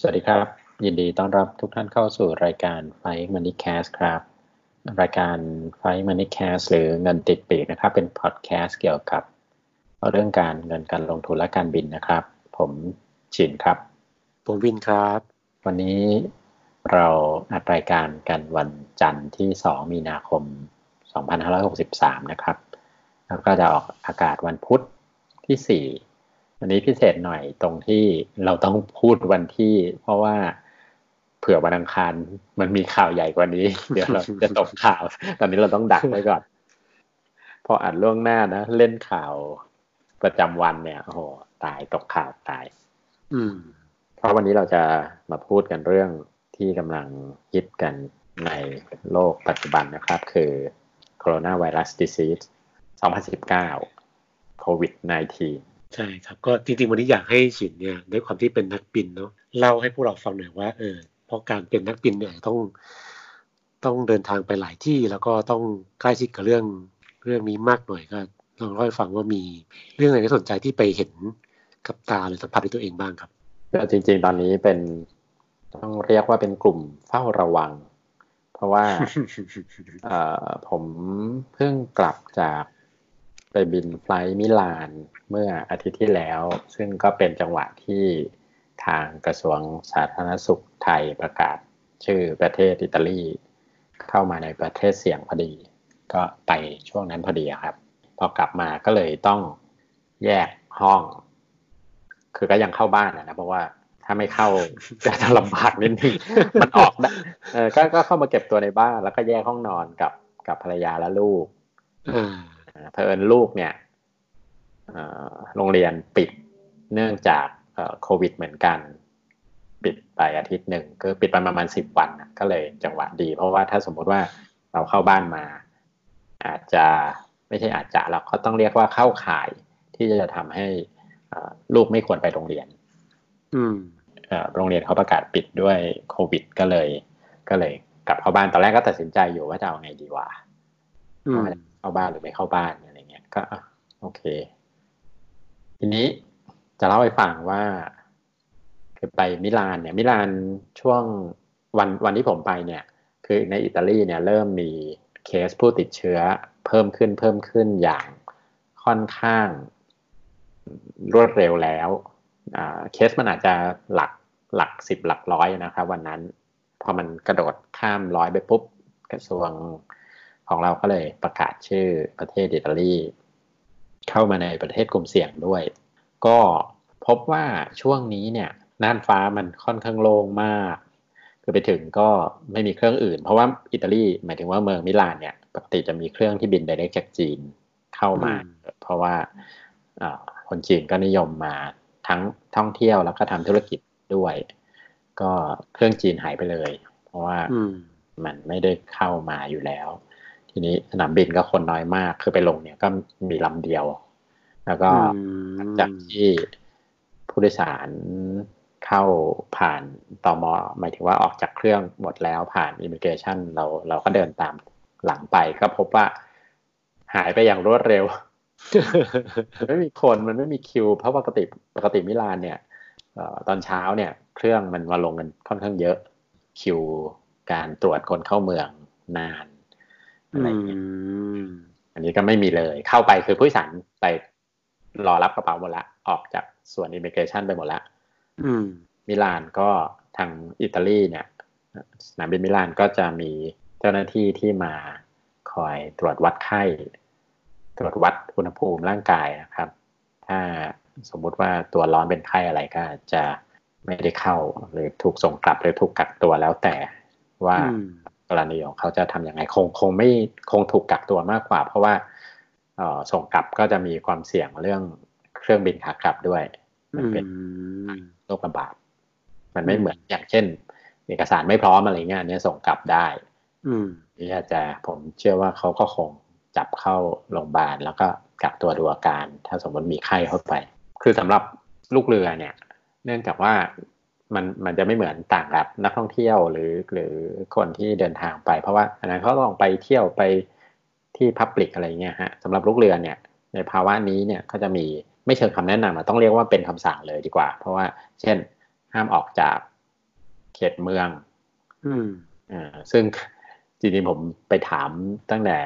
สวัสดีครับ ยินดีต้อนรับทุกท่านเข้าสู่รายการไฟมันนี่แคสครับ รายการไฟมันนี่แคสหรือเงินติดปีกนะครับ เป็นพอดแคสต์เกี่ยวกับ เรื่องการเงินการลงทุนและการบินนะครับ ผมชินครับ ผมวินครับ วันนี้เราอัดรายการกันวันจันทร์ที่ 2 มีนาคม 2563 นะครับ แล้วก็จะออกอากาศวันพุธที่ 4 วันนี้พิเศษหน่อยตรงที่เราต้องพูดวันที่ เพราะว่าเผื่อวันอังคารมันมีข่าวใหญ่กว่านี้ เดี๋ยวเราจะตกข่าว ตอนนี้เราต้องดักไว้ก่อน พออัดล่วงหน้านะเล่นข่าวประจำวันเนี่ยโอ้โหตายตกข่าวตาย อืม เพราะวันนี้เราจะมาพูดกันเรื่องที่กำลังฮิตกันในโลกปัจจุบันนะครับ คือ coronavirus disease 2019 covid 19 ใช่ครับ ก็จริงๆ วันนี้อยากให้ฉินเนี่ยด้วยความที่เป็นนักบินเนาะเล่าให้พวกเราฟังหน่อยว่าเออเพราะการเป็นนักบินเนี่ยต้องต้องเดินทางไปหลายที่แล้วก็ต้องใกล้ชิดกับเรื่องเรื่องนี้มากหน่อยก็ลองเล่าให้ฟังว่ามีเรื่องอะไรที่สนใจที่ไปเห็นกับตาหรือสัมผัสด้วยตัวเองบ้างครับก็จริง ๆ ตอนนี้เป็นต้องเรียกว่าเป็นกลุ่มเฝ้าระวัง เพราะว่าเอ่อผมเพิ่งกลับจากไป บินไฟล์มิลานเมื่ออาทิตย์ที่แล้ว ซึ่งก็เป็นจังหวะที่ทางกระทรวงสาธารณสุขไทยประกาศชื่อประเทศอิตาลีเข้ามาในประเทศเสี่ยงพอดี ก็ไปช่วงนั้นพอดีครับ พอกลับมาก็เลยต้องแยกห้อง คือก็ยังเข้าบ้านนะเพราะว่าถ้าไม่เข้าจะลำบากนิดนึงมันออกได้เออก็ก็เข้ามาเก็บตัวในบ้าน แล้วก็แยกห้องนอนกับกับภรรยาและลูก อ่าอ่าเผอิญลูกเนี่ยเอ่อโรงเรียนปิดเนื่องจากเอ่อโควิดเหมือนกัน ปิดไปอาทิตย์หนึ่งก็ปิดไปประมาณสิบวันน่ะก็เลยจังหวะดี เพราะว่าถ้าสมมุติว่าเราเข้าบ้านมา อาจจะไม่ใช่อาจจะเราก็ต้องเรียกว่าเข้าข่ายที่จะทำให้เอ่อลูกไม่ควรไปโรงเรียน อืมเอ่อโรงเรียนเขาประกาศปิดด้วยโควิด ก็เลย ก็เลยกลับเข้าบ้านตอนแรกก็ตัดสินใจอยู่ว่าจะเอาไงดีวะอืมว่าจะเข้าบ้านหรือไม่เข้าบ้านอะไรเงี้ยก็โอเค ทีนี้จะเล่าให้ฟังว่าคือไปมิลานเนี่ย มิลานช่วงวันวันที่ผมไปเนี่ย คือในอิตาลีเนี่ยเริ่มมีเคสผู้ติดเชื้อเพิ่มขึ้นเพิ่มขึ้นอย่างค่อนข้างรวดเร็วแล้วเคสมันอาจจะหลักหลักสิบหลักร้อยนะครับ วันนั้น พอมันกระโดดข้ามร้อยไปปุ๊บกระทรวง ของเราก็เลยประกาศชื่อประเทศอิตาลีเข้ามาในประเทศกลุ่มเสี่ยงด้วย ก็พบว่าช่วงนี้เนี่ยน่านฟ้ามันค่อนข้างโล่งมาก คือไปถึงก็ไม่มีเครื่องอื่น เพราะว่าอิตาลีหมายถึงว่าเมืองมิลานเนี่ยปกติจะมีเครื่องที่บินไดเรกจากจีนเข้ามา เพราะว่าเอ่อคนจีนก็นิยมมาทั้งท่องเที่ยวแล้วก็ทำธุรกิจด้วย ก็เครื่องจีนหายไปเลย เพราะว่าอืมมันไม่ได้เข้ามาอยู่แล้ว ทีนี้สนามบินก็คนน้อยมาก คือไปลงเนี่ยก็มีลำเดียว แล้วก็อืมหลังจากที่ผู้โดยสารเข้าผ่านตม.หมายถึงว่าออกจากเครื่องหมดแล้วผ่าน immigration เราเราก็เดินตามหลังไปก็พบว่าหายไปอย่างรวดเร็วมันไม่มีคนมันไม่มีคิว เพราะปกติปกติมิลานเนี่ยเอ่อตอนเช้าเนี่ย เครื่องมันมาลงกันค่อนข้างเยอะคิวการตรวจคนเข้าเมืองนาน อะไรอย่างเงี้ยอันนี้ก็ไม่มีเลย เข้าไปคือผู้โดยสารไปรอรับกระเป๋าหมดละ ออกจากส่วนอิมิเกชันไปหมดละมิลานก็ทางอิตาลีเนี่ยสนามบินมิลานก็จะมีเจ้าหน้าที่ที่มาคอยตรวจวัดไข้ ตรวจวัดอุณหภูมิร่างกายนะครับ ถ้าสมมุติว่าตัวร้อนเป็นไข้อะไรก็จะไม่ได้เข้าหรือถูกส่งกลับหรือถูกกักตัวแล้วแต่ว่า กรณีของเขาจะทำยังไงคงคงไม่คงถูกกักตัวมากกว่า เพราะว่าเอ่อส่งกลับก็จะมีความเสี่ยงเรื่องเครื่องบินขากลับด้วย มันเป็นอืมโรคระบาดมันไม่เหมือนอย่างเช่น เอกสารไม่พร้อมอะไรเงี้ยอันเนี้ยส่งกลับได้ อืมนี่อาจจะผมเชื่อว่าเขาก็คงจับเข้าโรงพยาบาลแล้วก็กักตัวดูอาการ ถ้าสมมติมีไข้เข้าไป คือสำหรับลูกเรือเนี่ย เนื่องจากว่า มันมันจะไม่เหมือนต่างกับนักท่องเที่ยวหรือหรือคนที่เดินทางไป เพราะว่าอันนั้นเขาต้องไปเที่ยวไปที่พับลิกอะไรเงี้ยฮะสำหรับลูกเรือเนี่ยในภาวะนี้เนี่ยก็จะมีไม่เชิงคำแนะนำอะต้องเรียกว่าเป็นคำสั่งเลยดีกว่า เพราะว่า เช่น ห้ามออกจากเขตเมือง อืมอ่าซึ่งจริงๆผมไปถามตั้งแต่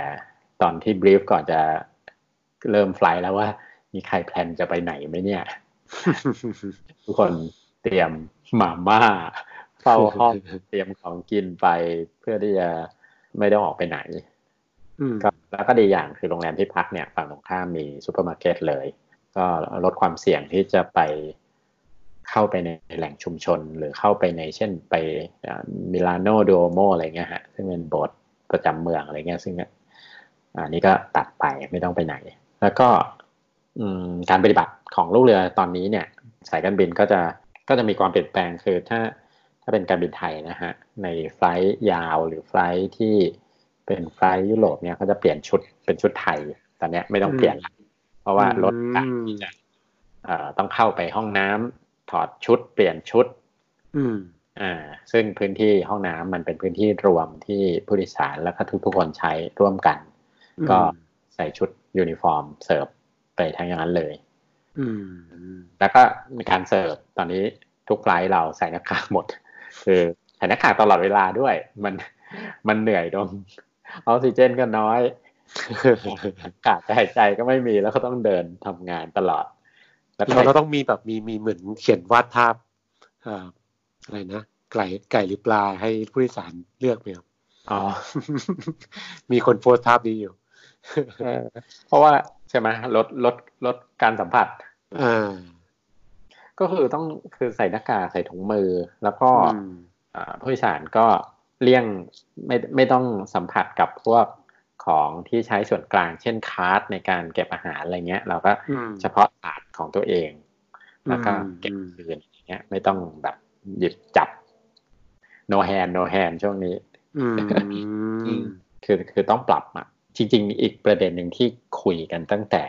ตอนที่บรีฟก่อนจะเริ่ม flight แล้วว่า มีใคร plan จะไปไหนไหมเนี่ย ทุกคน เตรียมมาม่าเฝ้าห้องเตรียมของกินไปเพื่อที่จะไม่ได้ออกไปไหนอืมก็แล้วก็ดีอย่างคือโรงแรมที่พักเนี่ยฝั่งตรงข้ามมีซูเปอร์มาร์เก็ตเลย ก็ลดความเสี่ยงที่จะไปเข้าไปในแหล่งชุมชนหรือเข้าไปในเช่นไปมิลาโน Duomo อะไรเงี้ยฮะซึ่งเป็นโบสถ์ประจำเมืองอะไรเงี้ยซึ่งอันนี้ก็ตัดไปไม่ต้องไปไหน แล้วก็อืมการปฏิบัติของลูกเรือตอนนี้เนี่ย สายการบินก็จะ ก็จะมีความเปลี่ยนแปลงคือถ้าถ้าเป็นการบินไทยนะฮะใน flight ยาวหรือไฟลท์ที่เป็น flight ยุโรปเนี่ยเขาจะเปลี่ยนชุดเป็นชุดไทยตอนเนี้ยไม่ต้องเปลี่ยนละเพราะว่าลดการที่จะเอ่อต้องเข้าไปห้องน้ำถอดชุดเปลี่ยนชุด อืมอ่า ซึ่งพื้นที่ห้องน้ำมันเป็นพื้นที่รวมที่ผู้โดยสารแล้วก็ทุกๆคนใช้ร่วมกัน ก็ใส่ชุดยูนิฟอร์มเสิร์ฟไปทั้งอย่างนั้นเลยอืม แล้วก็มีการเสิร์ฟตอนนี้ทุก flight เราใส่หน้ากากหมด คือใส่หน้ากากตลอดเวลาด้วย มันมันเหนื่อยตรงออกซิเจนก็น้อยอากาศหายใจก็ไม่มีแล้วก็ต้องเดินทำงานตลอดแล้วเราเราต้องมีแบบมีมีเหมือนเขียนวาดภาพเอ่ออะไรนะไก่ไก่หรือปลาให้ผู้โดยสารเลือกไหมครับอ๋อ มีคนโพสต์ภาพนี้อยู่เออเพราะว่า ใช่ไหมลดลดลดการสัมผัสอ่าก็คือต้องคือใส่หน้ากากใส่ถุงมือ แล้วก็อืมอ่าผู้โดยสารก็เลี่ยงไม่ไม่ต้องสัมผัสกับพวกของที่ใช้ส่วนกลาง เช่นคาร์ดในการเก็บอาหารอะไรเงี้ย เราก็อืมเฉพาะถาดของตัวเอง แล้วก็อืมเก็บคืนอย่างเงี้ย ไม่ต้องแบบหยิบจับ no hand no hand ช่วงนี้อืมคือคือต้องปรับอะ จริงๆมีอีกประเด็นหนึ่งที่คุยกันตั้งแต่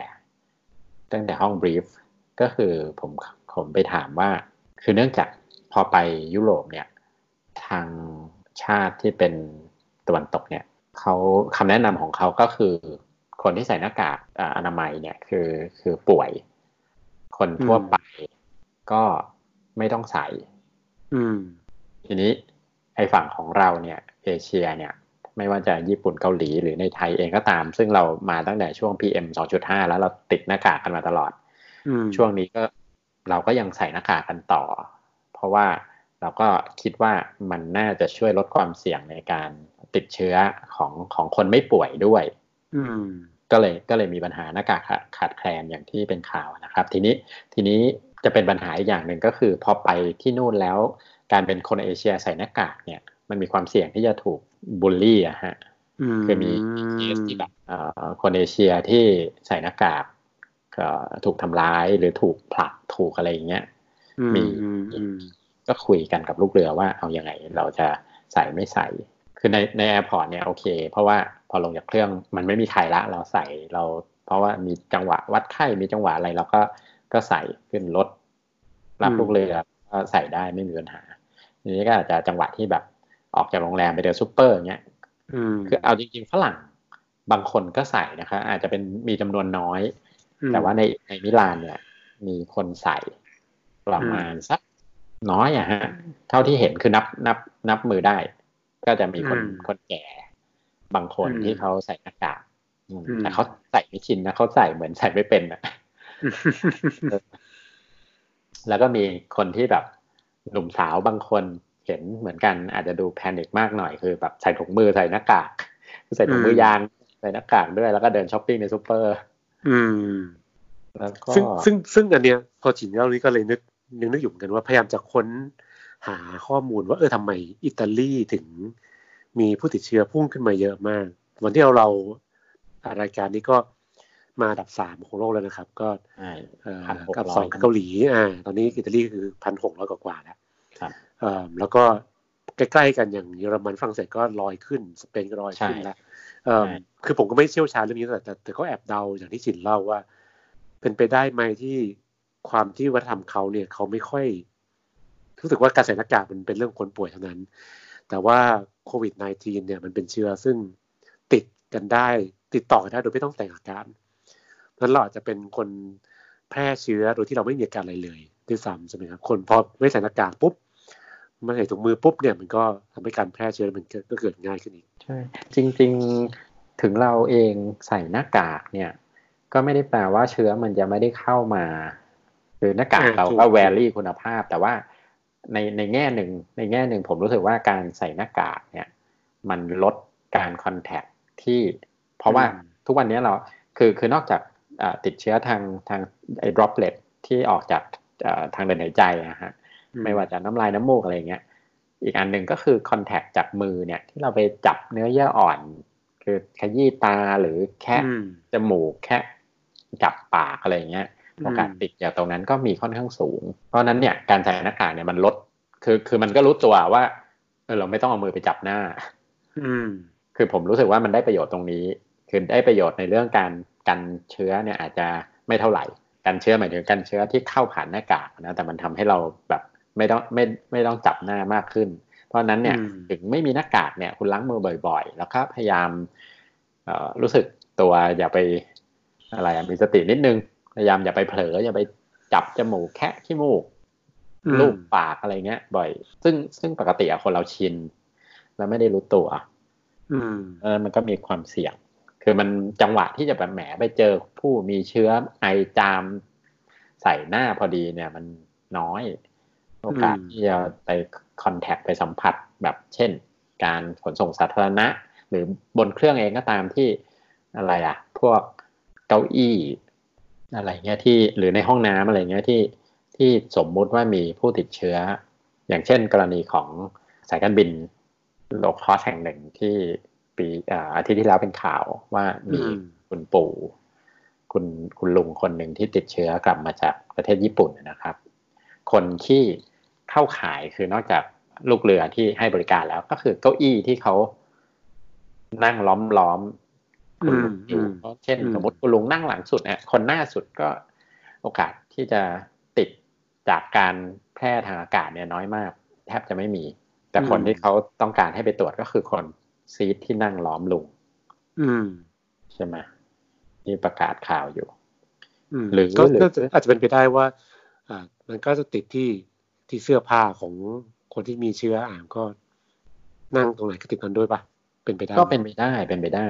ตั้งแต่ห้องบรีฟก็คือผมผมไปถามว่า คือเนื่องจากพอไปยุโรปเนี่ยทางชาติที่เป็นตะวันตกเนี่ยเขาคำแนะนำของเขาก็คือ คนที่ใส่หน้ากากอ่าอนามัยเนี่ยคือคือป่วย คนทั่วไปก็ไม่ต้องใส่อืมทีนี้ไอ้ฝั่งของเราเนี่ย เอเชียเนี่ย ไม่ว่าจะญี่ปุ่นเกาหลีหรือในไทยเองก็ตาม ซึ่งเรามาตั้งแต่ช่วง PM 2.5 แล้วเราติดหน้ากากกันมาตลอดอืมช่วงนี้ก็เราก็ยังใส่หน้ากากกันต่อ เพราะว่าเราก็คิดว่ามันน่าจะช่วยลดความเสี่ยงในการติดเชื้อของของคนไม่ป่วยด้วย อืมก็เลยก็เลยมีปัญหาหน้ากากขาดขาดแคลนอย่างที่เป็นข่าวนะครับ ทีนี้ทีนี้จะเป็นปัญหาอีกอย่างหนึ่งก็คือ พอไปที่นู่นแล้วการเป็นคนเอเชียใส่หน้ากากเนี่ย มันมีความเสี่ยงที่จะถูก บูลลี่อะฮะอืมคือมีเคสที่แบบเอ่อคนเอเชียที่ใส่หน้ากากเอ่อถูกทำร้ายหรือถูกผลักถูกอะไรอย่างเงี้ยมีอืมอืมก็คุยกันกับลูกเรือว่าเอาอยัางไงเราจะใส่ไม่ใส่ คือในใน airport เนี่ยโอเค เพราะว่าพอลงจากเครื่องมันไม่มีใครละเราใส่เรา เพราะว่ามีจังหวะวัดไข้มีจังหวะอะไรเราก็ก็ใส่ขึ้นรถรับลูกเรือก็ใส่ได้ไม่มีปัญหาทีนี้ก็อาจจะจังหวะที่แบบ ออกจากโรงแรมไปเดินซูเปอร์อย่างเงี้ยอืมคือเอาจริงๆฝรั่งบางคนก็ใส่นะคะ อาจจะเป็นมีจำนวนน้อยอืมแต่ว่าในในมิลานเนี่ย มีคนใส่ประมาณสักน้อยอะฮะ เท่าที่เห็นคือนับนับ นับมือได้ ก็จะมีคนอืมคนแก่ บางคนอืมที่เขาใส่หน้ากากอืมอืมแต่เขาใส่ไม่ชินนะเขาใส่เหมือนใส่ไม่เป็นอะแล้วก็มีคนที่แบบหนุ่มสาวบางคน เห็นเหมือนกันอาจจะดู panic มากหน่อยคือแบบใส่ถุงมือใส่หน้ากากใส่ถุงมือยางใส่หน้ากากด้วยแล้วก็เดินช้อปปิ้งในซูเปอร์ อืมแล้วก็ซึ่งซึ่งซึ่งอันเนี้ยพอฉินเล่านี้ก็เลยนึกนึกนึกอยู่เหมือนกันว่าพยายามจะค้นหาข้อมูลว่าเออทำไมอิตาลีถึงมีผู้ติดเชื้อพุ่งขึ้นมาเยอะมาก วันที่เราเรารายการนี้ก็มาอันดับสามของโลกแล้วนะครับ ก็ใช่เอ่อ1,600กับสองเกาหลีอ่าตอนนี้อิตาลีคือพันหกร้อยกว่าๆแล้วครับเอ่อ แล้วก็ใกล้ๆกันอย่างเยอรมันฝรั่งเศสก็ลอยขึ้นสเปนก็ลอยขึ้นใช่แล้วเอ่อใช่คือผมก็ไม่เชี่ยวชาญเรื่องนี้แต่แต่แต่ก็แอบเดาอย่างที่ฉินเล่าว่า เป็นไปได้ไหมที่ความที่วัฒนธรรมเขาเนี่ยเขาไม่ค่อยรู้สึกว่าการใส่หน้ากากมันเป็นเรื่องคนป่วยเท่านั้น แต่ว่าโควิด -19 เนี่ยมันเป็นเชื้อซึ่งติดกันได้ ติดต่อกันได้โดยไม่ต้องแต่งอาการนั้นเราอาจจะเป็นคนแพร่เชื้อโดยที่เราไม่มีอาการอะไรเลยด้วยซ้ำใช่ไหมครับคนพอไม่ใส่หน้ากากปุ๊บ มันใส่ถุงมือปุ๊บเนี่ยมันก็ทำให้การแพร่เชื้อมันก็เกิดง่ายขึ้นอีกใช่จริง ๆถึงเราเองใส่หน้ากากเนี่ย ก็ไม่ได้แปลว่าเชื้อมันจะไม่ได้เข้ามาคือหน้ากากเราก็แวรี่คุณภาพ แต่ว่าในในแง่หนึ่งในแง่หนึ่งผมรู้สึกว่าการใส่หน้ากากเนี่ย มันลดการคอนแทคที่ เพราะว่าทุกวันนี้เราคือคือนอกจากติดเชื้อทางทางไอ้ droplet ที่ออกจากทางเดินหายใจนะฮะ ไม่ว่าจะน้ำลายน้ำมูกอะไรเงี้ยอีกอันหนึ่งก็คือคอนแทคจากมือเนี่ย ที่เราไปจับเนื้อเยื่ออ่อน คือขยี้ตาหรือแค่จมูกแค่จับปากอะไรเงี้ยโอกาสติดจากตรงนั้นก็มีค่อนข้างสูง เพราะนั้นเนี่ยการใส่หน้ากากเนี่ยมันลด คือคือมันก็รู้ตัวว่าเออเราไม่ต้องเอามือไปจับหน้า อืม คือผมรู้สึกว่ามันได้ประโยชน์ตรงนี้ คือได้ประโยชน์ในเรื่องการกันเชื้อเนี่ยอาจจะไม่เท่าไหร่ กันเชื้อหมายถึงกันเชื้อที่เข้าผ่านหน้ากากนะแต่มันทำให้เราแบบ ไม่ต้องไม่ไม่ต้องจับหน้ามากขึ้น เพราะนั้นเนี่ยถึงไม่มีหน้ากากเนี่ยคุณล้างมือบ่อยๆ แล้วก็พยายามรู้สึกตัวอย่าไปอะไรมีสตินิดนึง พยายามอย่าไปเผลออย่าไปจับจมูกแคะขี้มูกลูบปากอะไรเงี้ย บ่อย ซึ่งซึ่งปกติอะคนเราชิน แล้วไม่ได้รู้ตัวอืมเออมันก็มีความเสี่ยง คือมันจังหวะที่จะแบบแหมไปเจอผู้มีเชื้อไอจามใส่หน้าพอดีเนี่ยมันน้อย โอกาสที่จะไปคอนแทคไปสัมผัสแบบเช่น การขนส่งสาธารณะ หรือบนเครื่องเองก็ตามที่อะไรอะพวกเก้าอี้อะไรเงี้ยที่หรือในห้องน้ำอะไรเงี้ยที่ที่สมมุติว่ามีผู้ติดเชื้อ อย่างเช่น กรณีของสายการบินโลคอสแห่งหนึ่งที่ปีอาทิตย์ที่แล้วเป็นข่าวว่ามีคุณปู่คุณคุณลุงคนหนึ่งที่ติดเชื้อกลับมาจากประเทศญี่ปุ่นนะครับ คนที่ เข้าขายคือนอกจากลูกเรือที่ให้บริการแล้ว ก็คือเก้าอี้ที่เขานั่งล้อมล้อมคุณลุงอยู่เช่น สมมติคุณลุงนั่งหลังสุดเนี่ยคนหน้าสุดก็โอกาสที่จะติดจากการแพร่ทางอากาศเนี่ยน้อยมาก แทบจะไม่มี แต่คนที่เขาต้องการให้ไปตรวจก็คือคนซีทที่นั่งล้อมลุงอืมใช่ไหมนี่ประกาศข่าวอยู่หรือก็อาจจะเป็นไปได้ว่า อ่า มันก็จะติดที่ ที่เสื้อผ้าของคนที่มีเชื้ออ่านก็นั่งตรงไหนก็ติดกันด้วยปะเป็นไปได้ ก็เป็นไปได้เป็นไปได้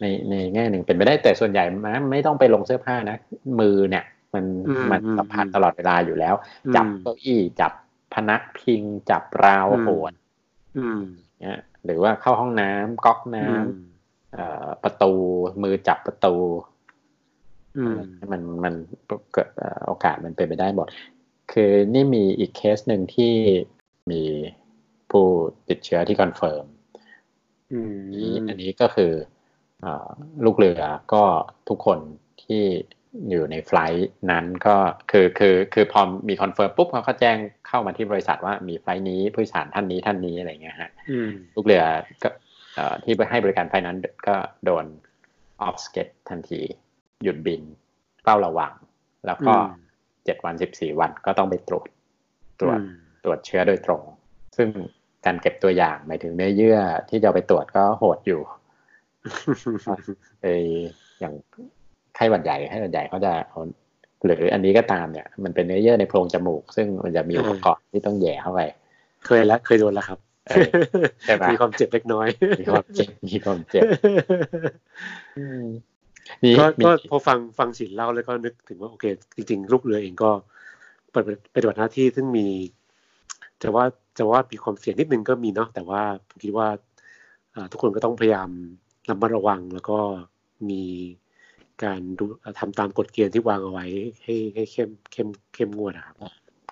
ในในแง่หนึ่งเป็นไปได้แต่ส่วนใหญ่มันไม่ต้องไปลงเสื้อผ้านะ มือเนี่ย มันมันสัมผัสตลอดเวลาอยู่แล้ว จับเก้าอี้จับพนักพิง จับราวโหนเนี่ยหรือว่าเข้าห้องน้ำก๊อกน้ำเอ่อประตูมือจับประตูมันมันเกิดโอกาสมันเป็นไปได้หมด คือนี่มีอีกเคสหนึ่งที่มีผู้ติดเชื้อที่ confirm อันนี้ก็คือลูกเรือก็ทุกคนที่อยู่ใน flight นั้นก็คือคือคือพอมี confirm ปุ๊บเขาก็แจ้งเข้ามาที่บริษัทว่ามี flight นี้ผู้โดยสารท่านนี้ท่านนี้อะไรเงี้ยฮะลูกเรือก็ที่ไปให้บริการไฟนั้นก็โดน off sked ทันที หยุดบินเฝ้าระวัง แล้วก็ เจ็ดวันสิบสี่วันก็ต้องไปตรวจตรวจตรวจเชื้อโดยตรง ซึ่งการเก็บตัวอย่างหมายถึงเนื้อเยื่อที่จะไปตรวจก็โหดอยู่ไออย่างไข้หวัดใหญ่ไข้หวัดใหญ่เขาจะหรืออันนี้ก็ตามเนี่ย มันเป็นเนื้อเยื่อในโพรงจมูก ซึ่งมันจะมีอุปกรณ์ที่ต้องแย่เข้าไปเคยแล้วเคยโดนแล้วครับใช่ไหมมีความเจ็บเล็กน้อย มีความเจ็บมีความเจ็บ ก็พอฟังฟังสินเล่าแล้วก็นึกถึงว่าโอเค จริง ๆ ลูกเรือเองก็ปฏิบัติหน้าที่ซึ่งมีจะว่าจะว่ามีความเสี่ยงนิดนึงก็มีเนาะแต่ว่าผมคิดว่าทุกคนก็ต้องพยายามระมัดระวังแล้วก็มีการดูทำตามกฎเกณฑ์ที่วางเอาไว้ให้ให้เข้มเข้มเข้มงวดครับ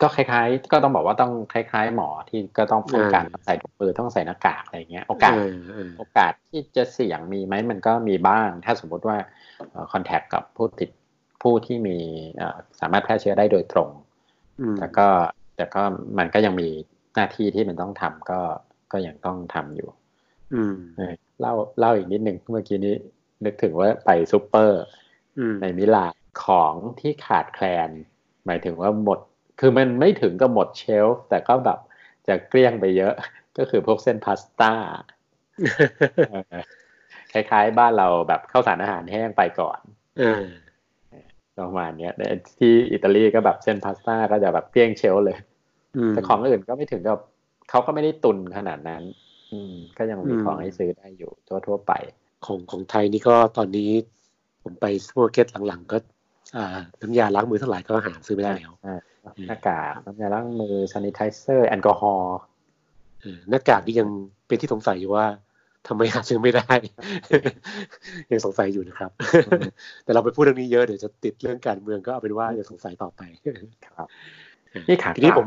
ก็คล้ายๆ ก็ต้องบอกว่าต้องคล้าย ๆ หมอที่ก็ต้องป้องกันใส่ถุงมือต้องใส่หน้ากากอะไรเงี้ยโอกาสโอกาสที่จะเสี่ยงมีไหมมันก็มีบ้าง ถ้าสมมติว่า contact กับผู้ติดผู้ที่มีสามารถแพร่เชื้อได้โดยตรงแต่ก็แต่ก็มันก็ยังมีหน้าที่ที่มันต้องทำก็ก็ยังต้องทำอยู่ อืมเล่าเล่าอีกนิดหนึ่งเมื่อกี้นี้ นึกถึงว่าไปซูเปอร์ในมิลานของที่ขาดแคลน หมายถึงว่าหมด คือมันไม่ถึงกับหมด shelf แต่ก็แบบจะเกลี้ยงไปเยอะ ก็คือพวกเส้นพาสต้าคล้ายๆ บ้านเราแบบข้าวสารอาหารแห้งไปก่อนประมาณนี้ที่อิตาลีก็แบบเส้นพาสต้าก็จะแบบเกลี้ยง shelf เลยแต่ของอื่นก็ไม่ถึงกับเขาก็ไม่ได้ตุนขนาดนั้น อืม ก็ยังมีของให้ซื้อได้อยู่ทั่วทั่วไป ของของไทยนี่ก็ตอนนี้ ผมไปซูเปอร์มาร์เก็ตหลังๆ ก็ อ่าน้ำยาล้างมือเท่าไหร่ก็หาซื้อไม่ได้แล้ว หน้ากากน้ำยาล้างมือซานิไทเซอร์แอลกอฮอล์หน้ากากนี่ยังเป็นที่สงสัยอยู่ว่าทำไมหาซื้อไม่ได้ ยังสงสัยอยู่นะครับ แต่เราไปพูดเรื่องนี้เยอะเดี๋ยวจะติดเรื่องการเมืองก็เอาเป็นว่ายังสงสัยต่อไปครับนี่ขาทีนี้ผม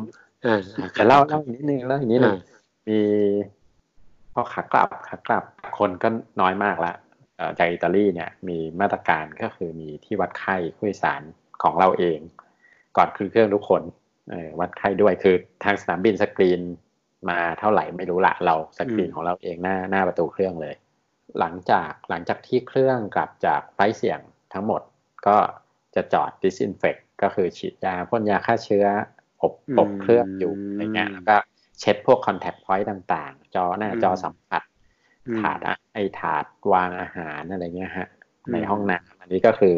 จะเล่าเล่าอีกนิดนึงเล่าอีกนิดนึงมีพอขากลับขากลับ คนก็น้อยมากละจากอิตาลีเนี่ย มีมาตรการก็คือมีที่วัดไข้ผู้โดยสารของเราเอง ก่อนคือเครื่องทุกคนวัดไข้ด้วยคือทางสนามบินสกรีนมาเท่าไหร่ไม่รู้ละเราสกรีนของเราเองหน้าหน้าประตูเครื่องเลย หลังจากหลังจากที่เครื่องกลับจากไฟเสี่ยงทั้งหมดก็จะจอด disinfect ก็คือฉีดยาพ่นยาฆ่าเชื้ออบอบเครื่องอยู่อะไรเงี้ยแล้วก็เช็ดพวก contact point ต่างๆ จอหน้าจอสัมผัสถาดไอถาดวางอาหารอะไรเงี้ยฮะในห้องน้ำอันนี้ก็คือ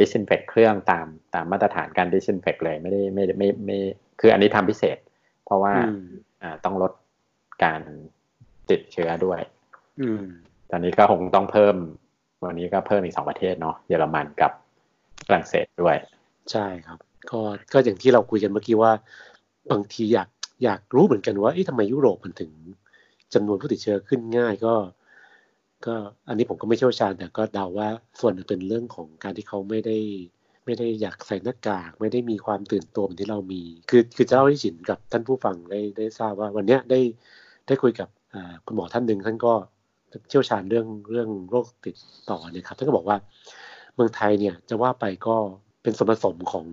disinfect เครื่องตามตามมาตรฐานการ disinfect เลยไม่ได้ไม่ไม่ไม่คืออันนี้ทำพิเศษ เพราะว่าต้องลดการติดเชื้อด้วยอืมตอนนี้ก็คงต้องเพิ่ม วันนี้ก็เพิ่มอีกสองประเทศเนาะเยอรมันกับฝรั่งเศสด้วย ใช่ครับ ก็ก็อย่างที่เราคุยกันเมื่อกี้ว่า บางทีอยากอยากรู้เหมือนกันว่าเอ๊ะทำไมยุโรปมันถึงจำนวนผู้ติดเชื้อขึ้นง่ายก็ ก็อันนี้ผมก็ไม่เชี่ยวชาญแต่ก็เดาว่าส่วนเป็นเรื่องของการที่เขาไม่ได้ ไม่ได้อยากใส่หน้ากาก ไม่ได้มีความตื่นตัวเหมือนที่เรามี คือคือเจ้าที่ฉินกับท่านผู้ฟังได้ได้ทราบว่าวันนี้ได้ได้คุยกับคุณหมอท่านหนึ่งท่านก็เชี่ยวชาญเรื่องเรื่องโรคติดต่อเนี่ยครับท่านก็บอกว่าเมืองไทยเนี่ยจะว่าไปก็เป็นส่วนผสมของ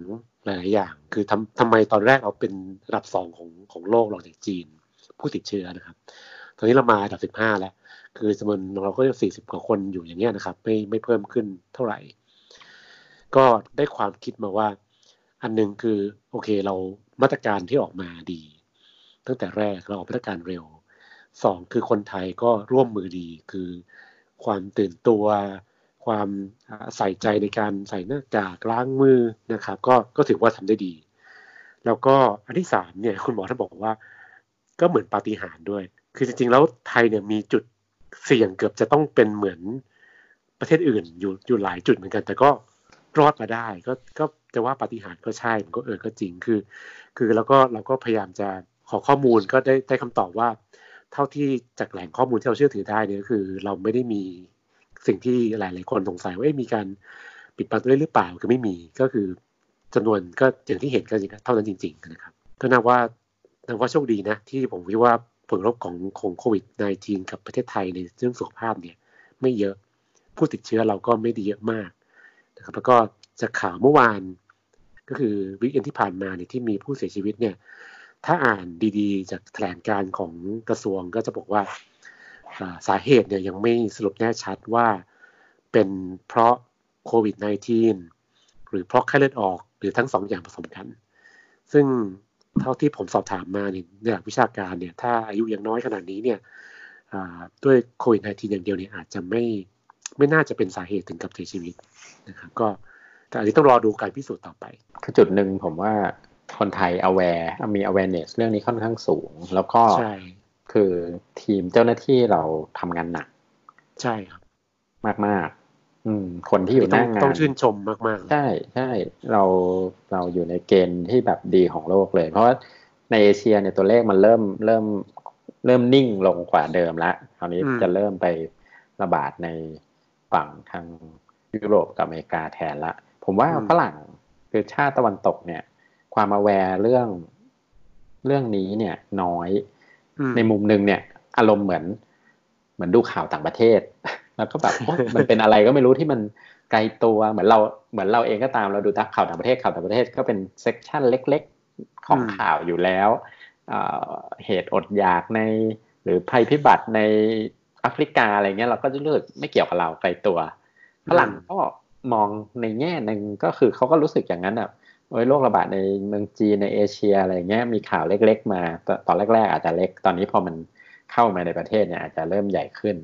หลาย ๆ อย่าง คือทำทำไมตอนแรกเราเป็นระดับสองของของโลกหลงจากจีน ผู้ติดเชื้อนะครับ ตอนนี้เรามาอันดับสิบห้าแล้ว คือจำนวนเราก็ยังสี่สิบกว่าคนอยู่อย่างเงี้ยนะครับ ไม่ไม่เพิ่มขึ้นเท่าไหร่ ก็ได้ความคิดมาว่า อันนึงคือโอเคเรามาตรการที่ออกมาดี ตั้งแต่แรกเราออกมาตรการเร็วสองคือคนไทยก็ร่วมมือดีคือ ความตื่นตัว ความใส่ใจในการใส่หน้ากากล้างมือนะครับ ก็ก็ถือว่าทำได้ดี แล้วก็อันที่สามเนี่ยคุณหมอท่านบอกว่า ก็เหมือนปาฏิหาริย์ด้วย คือจริงๆแล้วไทยเนี่ยมีจุด เสี่ยงเกือบจะต้องเป็นเหมือนประเทศอื่นอยู่อยู่หลายจุดเหมือนกัน แต่ก็รอดมาได้ก็ก็จะว่าปฏิหารก็ใช่มันก็เออก็จริงคือ คือแล้วก็เราก็พยายามจะขอข้อมูลก็ได้ได้คำตอบว่า เท่าที่จากแหล่งข้อมูลที่เราเชื่อถือได้เนี่ยคือ เราไม่ได้มีสิ่งที่หลายหลายคนสงสัยว่ามีการปิดบังตัวเลขหรือเปล่าคือไม่มีก็คือจำนวนก็อย่างที่เห็นก็เท่านั้นจริง ๆ นะครับ ก็นับว่านับว่าโชคดีนะ ที่ผมคิดว่า ผลกระทบของของโควิด -19 กับประเทศไทยในเรื่องสุขภาพเนี่ยไม่เยอะผู้ติดเชื้อเราก็ไม่ได้เยอะมากนะครับแล้วก็จากข่าวเมื่อวานก็คือวิกเอนที่ผ่านมาเนี่ยที่มีผู้เสียชีวิตเนี่ยถ้าอ่านดีๆ จากแถลงการของกระทรวงก็จะบอกว่าสาเหตุเนี่ยยังไม่สรุปแน่ชัดว่าเป็นเพราะโควิด -19 หรือเพราะไข้เลือดออกหรือทั้งสองอย่างผสมกัน ซึ่ง เท่าที่ผมสอบถามมาเนี่ยวิชาการเนี่ยถ้าอายุยังน้อยขนาดนี้เนี่ยด้วยโควิด -19 อย่างเดียวเนี่ยอาจจะไม่ไม่น่าจะเป็นสาเหตุถึงกับเสียชีวิตนะครับก็แต่อันนี้ต้องรอดูการพิสูจน์ต่อไปคือจุดหนึ่งผมว่าคนไทย aware มี awareness เรื่องนี้ค่อนข้างสูง แล้วก็ใช่คือทีมเจ้าหน้าที่เราทำงานหนัก ใช่ครับ มากมาก อืม คนที่อยู่หน้างานต้องชื่นชมมากๆ ใช่ใช่เราเราอยู่ในเกณฑ์ที่แบบดีของโลกเลย เพราะว่าในเอเชียเนี่ยตัวเลขมันเริ่มเริ่มเริ่มนิ่งลงกว่าเดิมแล้วคราวนี้จะเริ่มไประบาดในฝั่งทางยุโรปกับอเมริกาแทนละ ผมว่าฝรั่งคือชาติตะวันตกเนี่ย ความ aware เรื่องเรื่องนี้เนี่ยน้อย ในมุมหนึ่งเนี่ย อารมณ์เหมือน เหมือนดูข่าวต่างประเทศ แล้วก็แบบมันเป็นอะไรก็ไม่รู้ที่มันไกลตัวเหมือนเราเหมือนเราเองก็ตามเราดูข่าวต่างประเทศข่าวต่างประเทศก็เป็น section เล็ก ๆ ของข่าวอยู่แล้วเหตุอดอยากในหรือภัยพิบัติในแอฟริกาอะไรเงี้ยเราก็จะรู้สึกไม่เกี่ยวกับเราไกลตัวฝรั่งก็มองในแง่หนึ่งก็คือเขาก็รู้สึกอย่างนั้นอะโอ้ยโรคระบาดในเมืองจีนในเอเชียอะไรเงี้ยมีข่าวเล็ก ๆ มาตอนแรก ๆ อาจจะเล็กตอนนี้พอมันเข้ามาในประเทศเนี่ยอาจจะเริ่มใหญ่ขึ้น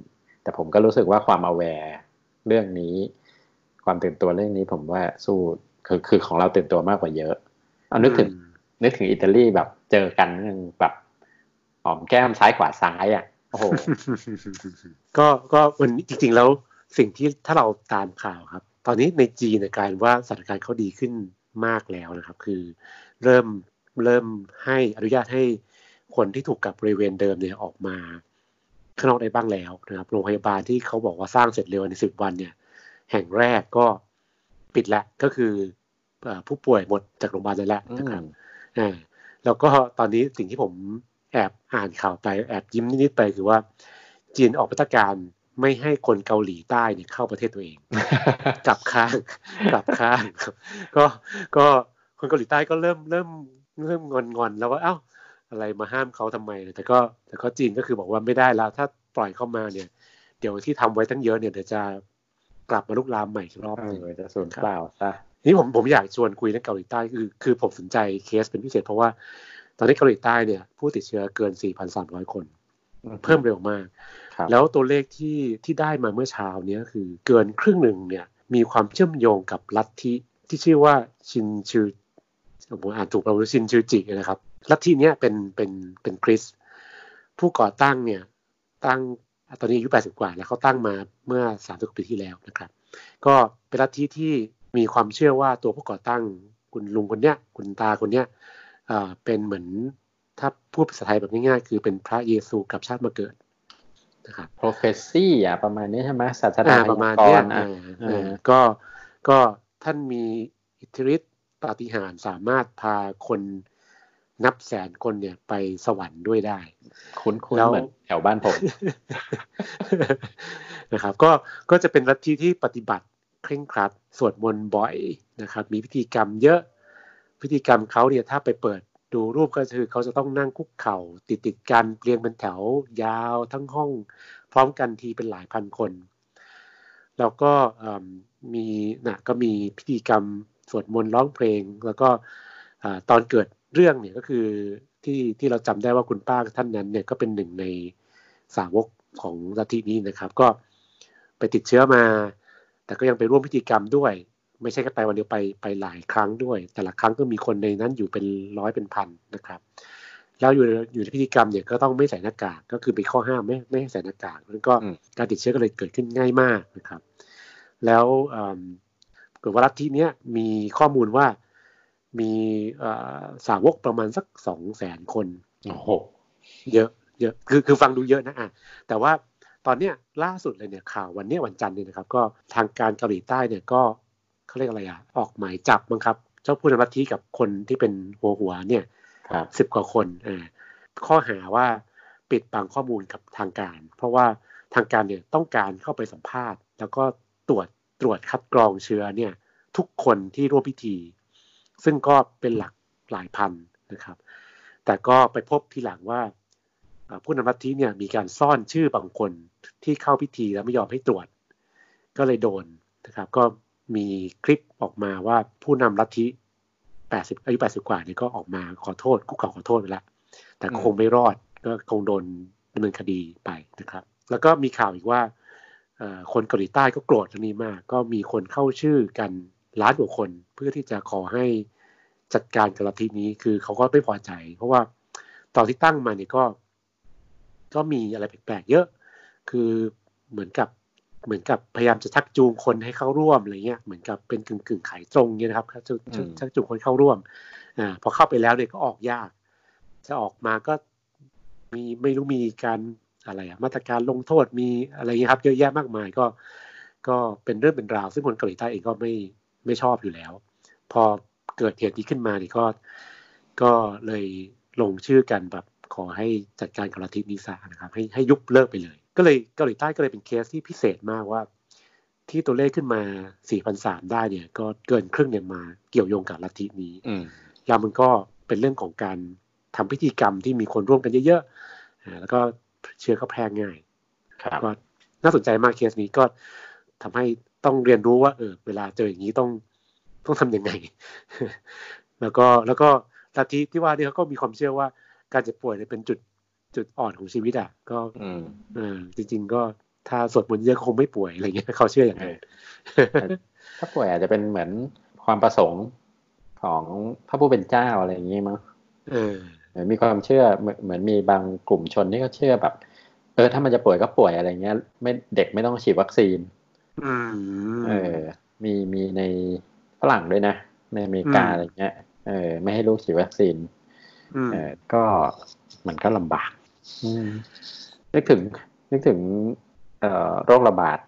แต่ผมก็รู้สึกว่าความอ w วร์เรื่องนี้ ความตื่นตัวเรื่องนี้ผมว่าสู้คือคือของเราตื่นตัวมากกว่าเยอะ เอานึกถึง นึกถึงอิตาลีแบบเจอกันแบบหอมแก้มซ้ายขวาซ้ายอะโอ้โหก็ก็วันนี้จริง ๆ แล้วสิ่งที่ถ้าเราตามข่าวครับ ตอนนี้ในจีนกลายว่าสถานการณ์เขาดีขึ้นมากแล้วนะครับ คือเริ่มเริ่มให้อนุญาตให้คนที่ถูกกับบริเวณเดิมเนี่ยออกมา ข้างนอกได้บ้างแล้วนะครับโรงพยาบาลที่เขาบอกว่าสร้างเสร็จเร็วในสิบวันเนี่ยแห่งแรกก็ปิดแล้วก็คือผู้ป่วยหมดจากโรงพยาบาลแล้วนะครับอ่าแล้วก็ตอนนี้สิ่งที่ผมแอบอ่านข่าวไปแอบยิ้มนิดๆไปคือว่า จีนออกมาตรการไม่ให้คนเกาหลีใต้เนี่ยเข้าประเทศตัวเองกลับข้างกลับข้างก็ก็คนเกาหลีใต้ก็เริ่มเริ่มเริ่มงอนงอนแล้วว่าเอ้า อะไรมาห้ามเขาทำไมแต่ก็แต่ก็จีนก็คือบอกว่าไม่ได้แล้ว ถ้าปล่อยเข้ามาเนี่ย เดี๋ยวที่ทำไว้ตั้งเยอะเนี่ยเดี๋ยวจะกลับมาลุกลามใหม่อีกรอบนึงจะสูญเปล่าซะนี่ผมผมอยากชวนคุยเรื่องเกาหลีใต้คือคือผมสนใจเคสเป็นพิเศษ เพราะว่าตอนนี้เกาหลีใต้เนี่ย ผู้ติดเชื้อเกิน 4,300 คน เพิ่มเร็วมาก แล้วตัวเลขที่ที่ได้มาเมื่อเช้านี้คือเกินครึ่งหนึ่งเนี่ย มีความเชื่อมโยงกับลัทธิที่ชื่อว่าชินชือผมอ่านถูกเราชินชือจินะครับ ลัทธินี้เป็นเป็นเป็นคริสผู้ก่อตั้งเนี่ยตั้งตอนนี้อายุ 80 กว่า แล้วเขาตั้งมาเมื่อ 30ปีที่แล้วนะครับ ก็เป็นลัทธิที่มีความเชื่อว่าตัวผู้ก่อตั้งคุณลุงคนเนี้ยคุณตาคนเนี้ยเป็นเหมือนถ้าพูดภาษาไทยแบบง่ายๆ คือเป็นพระเยซูกับชาติมาเกิดนะครับ prophecy อะประมาณนี้ใช่ไหมศาสนาประมาณนี้ก็ก็ท่านมีอิทธิฤทธิ์ปาฏิหาริย์สามารถพาคน นับแสนคนเนี่ยไปสวรรค์ด้วยได้ คุ้นๆเหมือนแถวบ้านผมนะครับ ก็ก็จะเป็นลัทธิที่ปฏิบัติเคร่งครัดสวดมนต์บ่อยนะครับ มีพิธีกรรมเยอะพิธีกรรมเขาเนี่ยถ้าไปเปิดดูรูปก็คือเขาจะต้องนั่งคุกเข่าติดติดกันเรียงเป็นแถวยาวทั้งห้อง พร้อมกันทีเป็นหลายพันคน แล้วก็มีนะก็มีพิธีกรรมสวดมนต์ร้องเพลง แล้วก็ตอนเกิด เรื่องเนี่ยก็คือที่ที่เราจำได้ว่าคุณป้าท่านนั้นเนี่ยก็เป็นหนึ่งในสาวกของลัทธินี้นะครับ ก็ไปติดเชื้อมา แต่ก็ยังไปร่วมพิธีกรรมด้วย ไม่ใช่แค่ไปวันเดียวไปไปหลายครั้งด้วย แต่ละครั้งก็มีคนในนั้นอยู่เป็นร้อยเป็นพันนะครับ แล้วอยู่อยู่ในพิธีกรรมเนี่ยก็ต้องไม่ใส่หน้ากากก็คือเป็นข้อห้ามไม่ไม่ให้ใส่หน้ากากแล้วก็การติดเชื้อก็เลยเกิดขึ้นง่ายมากนะครับ แล้วเกิดว่ารัฐที่นี้มีข้อมูลว่า มีสาวกประมาณสักสองแสนคนโอ้โหเยอะ เยอะคือคือฟังดูเยอะนะอะแต่ว่าตอนเนี้ยล่าสุดเลยเนี่ยข่าววันนี้วันจันทร์เนี่ยนะครับ ก็ทางการเกาหลีใต้เนี่ยก็เขาเรียกอะไรอะออกหมายจับมั้งครับ เจ้าผู้นำลัทธิกับคนที่เป็นหัวหัวเนี่ยสิบกว่าคนอ่าข้อหาว่าปิดบังข้อมูลกับทางการ เพราะว่าทางการเนี่ยต้องการเข้าไปสัมภาษณ์ แล้วก็ตรวจตรวจคัดกรองเชื้อเนี่ยทุกคนที่ร่วมพิธี ซึ่งก็เป็นหลักหลายพันนะครับ แต่ก็ไปพบทีหลังว่าผู้นำลัทธิเนี่ยมีการซ่อนชื่อบางคนที่เข้าพิธีแล้วไม่ยอมให้ตรวจ ก็เลยโดนนะครับ ก็มีคลิปออกมาว่าผู้นำลัทธิ80อายุ80 กว่านี่ก็ออกมาขอโทษคุกเข่าขอโทษไปแล้วแต่คงไม่รอดก็คงโดนดำเนินคดีไปนะครับ แล้วก็มีข่าวอีกว่าคนเกาหลีใต้ก็โกรธเรื่องนี้มาก ก็มีคนเข้าชื่อกัน ล้านกว่าคนเพื่อที่จะขอให้จัดการกับลัทธินี้คือเขาก็ไม่พอใจ เพราะว่าตอนที่ตั้งมาเนี่ยก็ ก็มีอะไรแปลกๆเยอะ คือเหมือนกับเหมือนกับพยายามจะชักจูงคนให้เข้าร่วมอะไรเงี้ยเหมือนกับเป็นกึ่งกึ่งขายตรงเนี่ยนะครับชักชักจูงคนเข้าร่วมอ่าพอเข้าไปแล้วเนี่ยก็ออกยาก จะออกมาก็มีไม่รู้มีการอะไรอะมาตรการลงโทษมีอะไรเงี้ยครับ เยอะแยะมากมายก็ ก็เป็นเรื่องเป็นราว ซึ่งคนเกาหลีใต้เองก็ไม่ ไม่ชอบอยู่แล้ว พอเกิดเหตุนี้ขึ้นมานี่ก็ก็เลยลงชื่อกันแบบขอให้จัดการกับลัทธินิสานะครับให้ให้ยุบเลิกไปเลย ก็เลยเกาหลีใต้ก็เลยเป็นเคสที่พิเศษมากว่า ที่ตัวเลขขึ้นมา4,300ได้เนี่ย ก็เกินครึ่งเนี่ยมาเกี่ยวโยงกับลัทธินี้แล้วมันก็เป็นเรื่องของการทำพิธีกรรมที่มีคนร่วมกันเยอะๆแล้วก็เชื้อก็แพร่ง่ายก็น่าสนใจมากเคสนี้ก็ทำให้ ต้องเรียนรู้ว่า เออ เวลาเจออย่างนี้ต้องต้องทํำยังไง แล้วก็แล้วก็ลัทธิที่ว่านี่เขาก็มีความเชื่อว่า การเจ็บป่วยเนี่ยเป็นจุดจุดอ่อนของชีวิตอะ ก็อ่าจริง ๆ ก็ถ้าสวดมนต์เยอะคงไม่ป่วยอะไรเงี้ยเขาเชื่ออย่างนั้นถ้าป่วยอาจจะเป็นเหมือนความประสงค์ของพระผู้เป็นเจ้าอะไรอย่างนี้มั้งเออเหมือนมีความเชื่อเหมือนเหมือนมีบางกลุ่มชนที่เขาเชื่อแบบ เออถ้ามันจะป่วยก็ป่วยอะไรเงี้ย ไม่เด็กไม่ต้องฉีดวัคซีนอืม เออ มีมีในฝรั่งด้วยนะ ในอเมริกาอืมอะไรเงี้ย เออ ไม่ให้ลูกฉีดวัคซีนอืมเออ ก็มันก็ลำบากอืมนึกถึง นึกถึงเอ่อโรคระบาด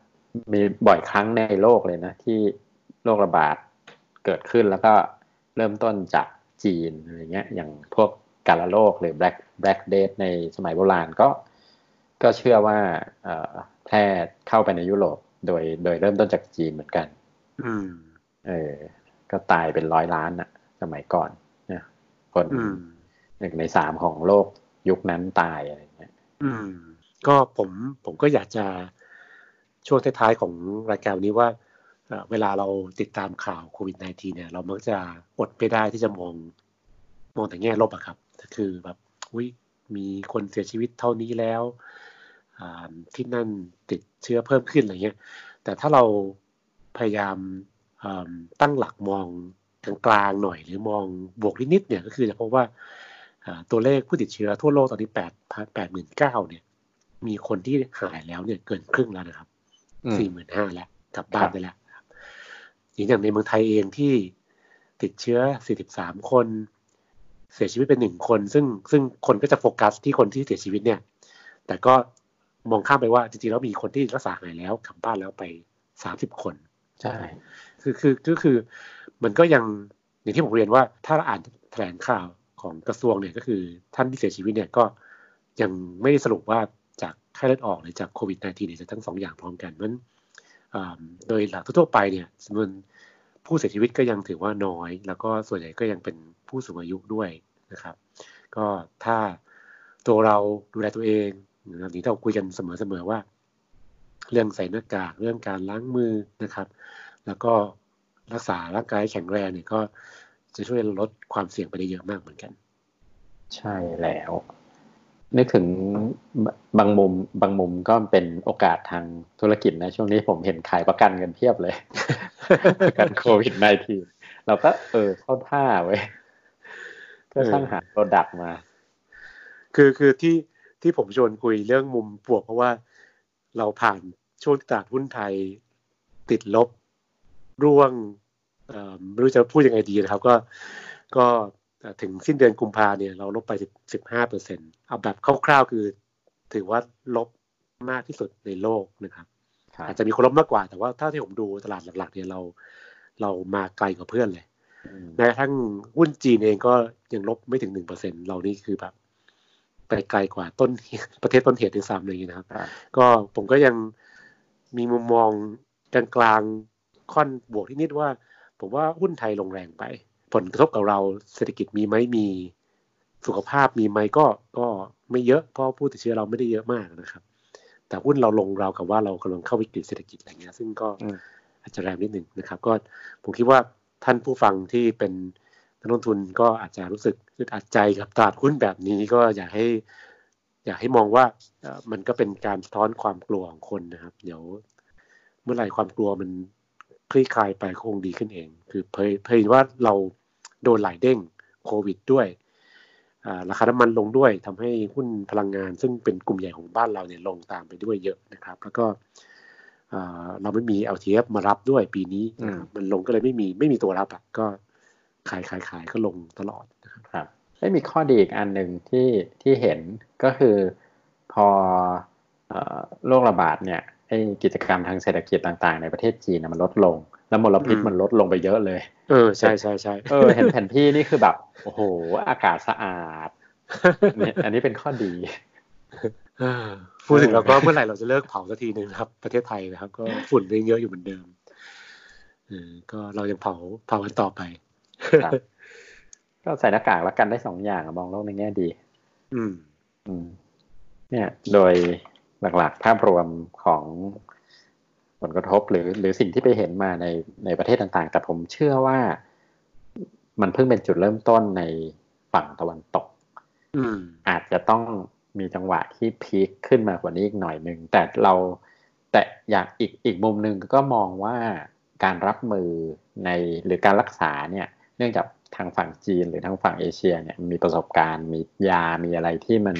มีบ่อยครั้งในโลกเลยนะ ที่โรคระบาดเกิดขึ้นแล้วก็เริ่มต้นจากจีนอะไรเงี้ย อย่างพวกกาฬโรคหรือ black black death ในสมัยโบราณก็ ก็เชื่อว่าเอ่อแพร่เข้าไปในยุโรป โดยโดยเริ่มต้นจากจีนเหมือนกัน อืม เออ ก็ตายเป็นร้อยล้านอะสมัยก่อนนะคนอืมหนึ่งในสามของโลกยุคนั้นตายอะไรเงี้ย อืม ก็ผมผมก็อยากจะช่วงท้ายๆของรายการวันนี้ว่าเอ่อเวลาเราติดตามข่าวโควิด -19 เนี่ย เรามักจะอดไม่ได้ที่จะมองมองแต่แง่ลบอะครับ คือแบบอุ้ยมีคนเสียชีวิตเท่านี้แล้วอ่า ที่นั่นติดเชื้อเพิ่มขึ้นอะไรเงี้ย แต่ถ้าเราพยายามอ่าตั้งหลักมองกลางๆหน่อย หรือมองบวกนิดๆเนี่ยก็คือจะพบว่าอ่าตัวเลขผู้ติดเชื้อทั่วโลกตอนนี้แปดแปดหมื่นเก้าเนี่ย มีคนที่หายแล้วเนี่ยเกินครึ่งแล้วนะครับอืมสี่หมื่นห้าแล้วกลับบ้าครันบไปแล้วครับอย่างในเมืองไทยเองที่ติดเชื้อสี่สิบสามคน เสียชีวิตเป็นหนึ่งคน ซึ่งซึ่งคนก็จะโฟกัสที่คนที่เสียชีวิตเนี่ย แต่ก็ มองข้ามไปว่าจริงๆแล้วมีคนที่รักษาหายแล้วกลับบ้านแล้วไปสามสิบคน ใช่ คือคือก็คือ มันก็ยังอย่างที่ผมเรียนว่า ถ้าเราอ่านแถลงข่าวของกระทรวงเนี่ยก็คือ ท่านที่เสียชีวิตเนี่ยก็ยังไม่ได้สรุปว่าจากไข้เลือดออกหรือจากโควิด -19 เนี่ยจะทั้งสองอย่างพร้อมกันเพราะฉะนั้นอ่าโดยหลักทั่วๆไปเนี่ยจำนวนผู้เสียชีวิตก็ยังถือว่าน้อย แล้วก็ส่วนใหญ่ก็ยังเป็นผู้สูงอายุด้วยนะครับ ก็ถ้าตัวเราดูแลตัวเอง นะครับอย่างที่เราคุยกันเสมอๆว่า เรื่องใส่หน้ากากเรื่องการล้างมือนะครับ แล้วก็รักษาร่างกายให้แข็งแรงเนี่ยก็จะช่วยลดความเสี่ยงไปได้เยอะมากเหมือนกัน ใช่แล้วนึกถึงบางมุมบางมุมก็เป็นโอกาสทางธุรกิจนะ ช่วงนี้ผมเห็นขายประกันกันเพียบเลยประกันโควิด -19 เราก็เออเข้าท่าเว้ยก็ช่างหาโปรดักต์มา คือคือที่ ที่ผมชวนคุยเรื่องมุมบวกเพราะว่าเราผ่านช่วงตลาดหุ้นไทยติดลบ ร่วงเอ่อไม่รู้จะพูดยังไงดีนะครับ ก็ก็ถึงสิ้นเดือนกุมภาเนี่ยเราลบไปสิบห้าเปอร์เซ็นเอาแบบคร่าวๆคือ ถือว่าลบมากที่สุดในโลกนะครับครับ อาจจะมีคนลบมากกว่าแต่ว่าถ้าที่ผมดูตลาดหลักๆเนี่ยเราเรามาไกลกว่าเพื่อนเลยอืมแม้กระทั่งหุ้นจีนเองก็ยังลบไม่ถึงหนึ่งเปอร์เซ็นเรานี่คือแบบ ไปไกลกว่าต้นประเทศต้นเหตุด้วยซ้ำอะไรอย่างเงี้ยนะครับครับ ก็ผมก็ยังมีมุมมองกลางๆค่อนบวกที่นิดว่า ผมว่าหุ้นไทยลงแรงไป ผลกระทบกับเราเศรษฐกิจมีไหมมีสุขภาพมีไหมก็ก็ไม่เยอะเพราะผู้ติดเชื้อเราไม่ได้เยอะมากนะครับ แต่หุ้นเราลงเราวกับว่าเรากำลังเข้าวิกฤตเศรษฐกิจอะไรเงี้ย ซึ่งก็อืมอาจจะแรงนิดหนึ่งนะครับ ก็ผมคิดว่าท่านผู้ฟังที่เป็น นักลงทุนก็อาจจะรู้สึกอึดอัดใจกับตลาดหุ้นแบบนี้ก็อยากให้ อยากให้มองว่าเอ่อมันก็เป็นการสะท้อนความกลัวของคนนะครับ เดี๋ยวเมื่อไหร่ความกลัวมันคลี่คลายไปก็คงดีขึ้นเอง คือเพยเพยว่าเราโดนหลายเด้งโควิดด้วยอ่าราคาน้ำมันลงด้วยทำให้หุ้นพลังงาน ซึ่งเป็นกลุ่มใหญ่ของบ้านเราเนี่ยลงตามไปด้วยเยอะนะครับ แล้วก็อ่าเราไม่มี LTF มารับด้วยปีนี้นะครับมันลงก็เลยไม่มีไม่มีตัวรับอะก็ ขายขายขายก็ลงตลอดนะครับครับไม่มีข้อดีอีกอันหนึ่งที่ที่เห็นก็คือพอเอ่อโรคระบาดเนี่ยไอ้กิจกรรมทางเศรษฐกิจต่างๆ ในประเทศจีนนะมันลดลง แล้วมลพิษอืมมันลดลงไปเยอะเลย เออใช่ใช่ใช่เออเห็นแผนที่นี่คือแบบโอ้โหอากาศสะอาดเนี่ยอันนี้เป็นข้อดีเออพูดถึงเราก็เมื่อไหร่เราจะเลิกเผาสักทีหนึ่งนะครับ ประเทศไทยนะครับ ก็ฝุ่นยังเยอะอยู่เหมือนเดิมเออก็เรายังเผาเผากันต่อไปครับ ก็ใส่หน้ากากแล้วกันได้สองอย่างอะมองโลกในแง่ดี อืม อืม เนี่ย โดยหลักๆภาพรวมของผลกระทบหรือ หรือสิ่งที่ไปเห็นมาในในประเทศต่างๆ แต่ผมเชื่อว่ามันเพิ่งเป็นจุดเริ่มต้นในฝั่งตะวันตกอืมอาจจะต้องมีจังหวะที่พีคขึ้นมากว่านี้อีกหน่อยหนึ่งแต่เราแต่อย่างอีกอีกมุมหนึ่งก็มองว่าการรับมือในหรือการรักษาเนี่ย เนื่องจากทางฝั่งจีนหรือทางฝั่งเอเชียเนี่ยมีประสบการณ์มียา มีอะไรที่มัน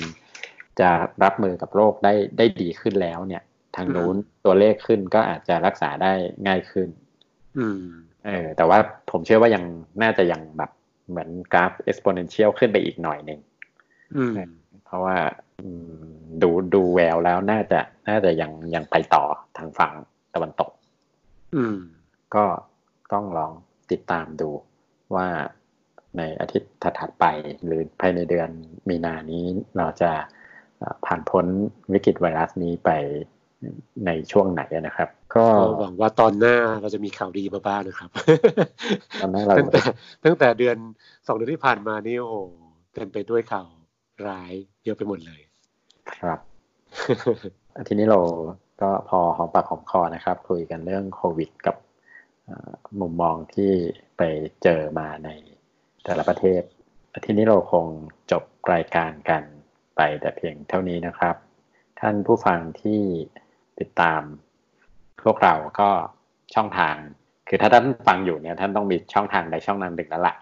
จะรับมือกับโรคได้ได้ดีขึ้นแล้วเนี่ย ทางนู้นตัวเลขขึ้นก็อาจจะรักษาได้ง่ายขึ้น อืม เออ แต่ว่าผมเชื่อว่ายังน่าจะยังแบบเหมือนกราฟ exponential ขึ้นไปอีกหน่อยหนึ่งอืมเพราะว่าดูดูแววแล้วน่าจะน่าจะยังยังไปต่อทางฝั่งตะวันตก อืม ก็ต้องลองติดตามดู ว่าในอาทิตย์ถัดๆไป หรือภายในเดือนมีนานี้เราจะผ่านพ้นวิกฤตไวรัสนี้ไปในช่วงไหนนะครับ ก็หวังว่าตอนหน้าเราจะมีข่าวดีมาบ้างนะครับตอนหน้าเราตั้งแต่ตั้งแต่เดือนสองเดือนที่ผ่านมานี่โอ้โหเต็มไปด้วยข่าวร้ายเยอะไปหมดเลย ครับ ทีนี้เราก็พอหอมปากหอมคอนะครับ คุยกันเรื่องโควิดกับมุมมองที่ ไปเจอมาในแต่ละประเทศที่นี้เราคงจบรายการกันไปแต่เพียงเท่านี้นะครับ ท่านผู้ฟังที่ติดตาม พวกเราก็ช่องทาง คือถ้าท่านฟังอยู่เนี่ยท่านต้องมีช่องทางใดช่องทางหนึ่งแล้วละ่ะ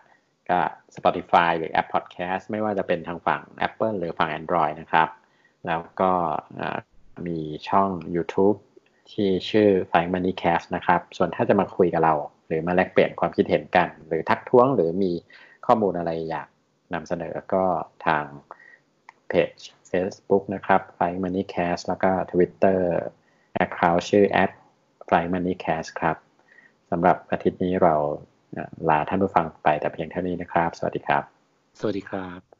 ก็ Spotify หรือ App Podcast ไม่ว่าจะเป็นทางฝั่ง Apple หรือฝั่ง Android นะครับ แล้วก็มีช่อง YouTube ที่ชื่อ f i Money Cast นะครับ ส่วนถ้าจะมาคุยกับเรา หรือมาแลกเปลี่ยนความคิดเห็นกัน หรือทักท้วงหรือมีข้อมูลอะไรอยากนำเสนอก็ทางเพจ Facebook นะครับ f i Money Cast แล้วก็ Twitter Account ชื่อ f i Money Cast ครับสำหรับอาทิตย์นี้เราลาท่านผู้ฟังไปแต่เพียงเท่านี้นะครับ สวัสดีครับ สวัสดีครับ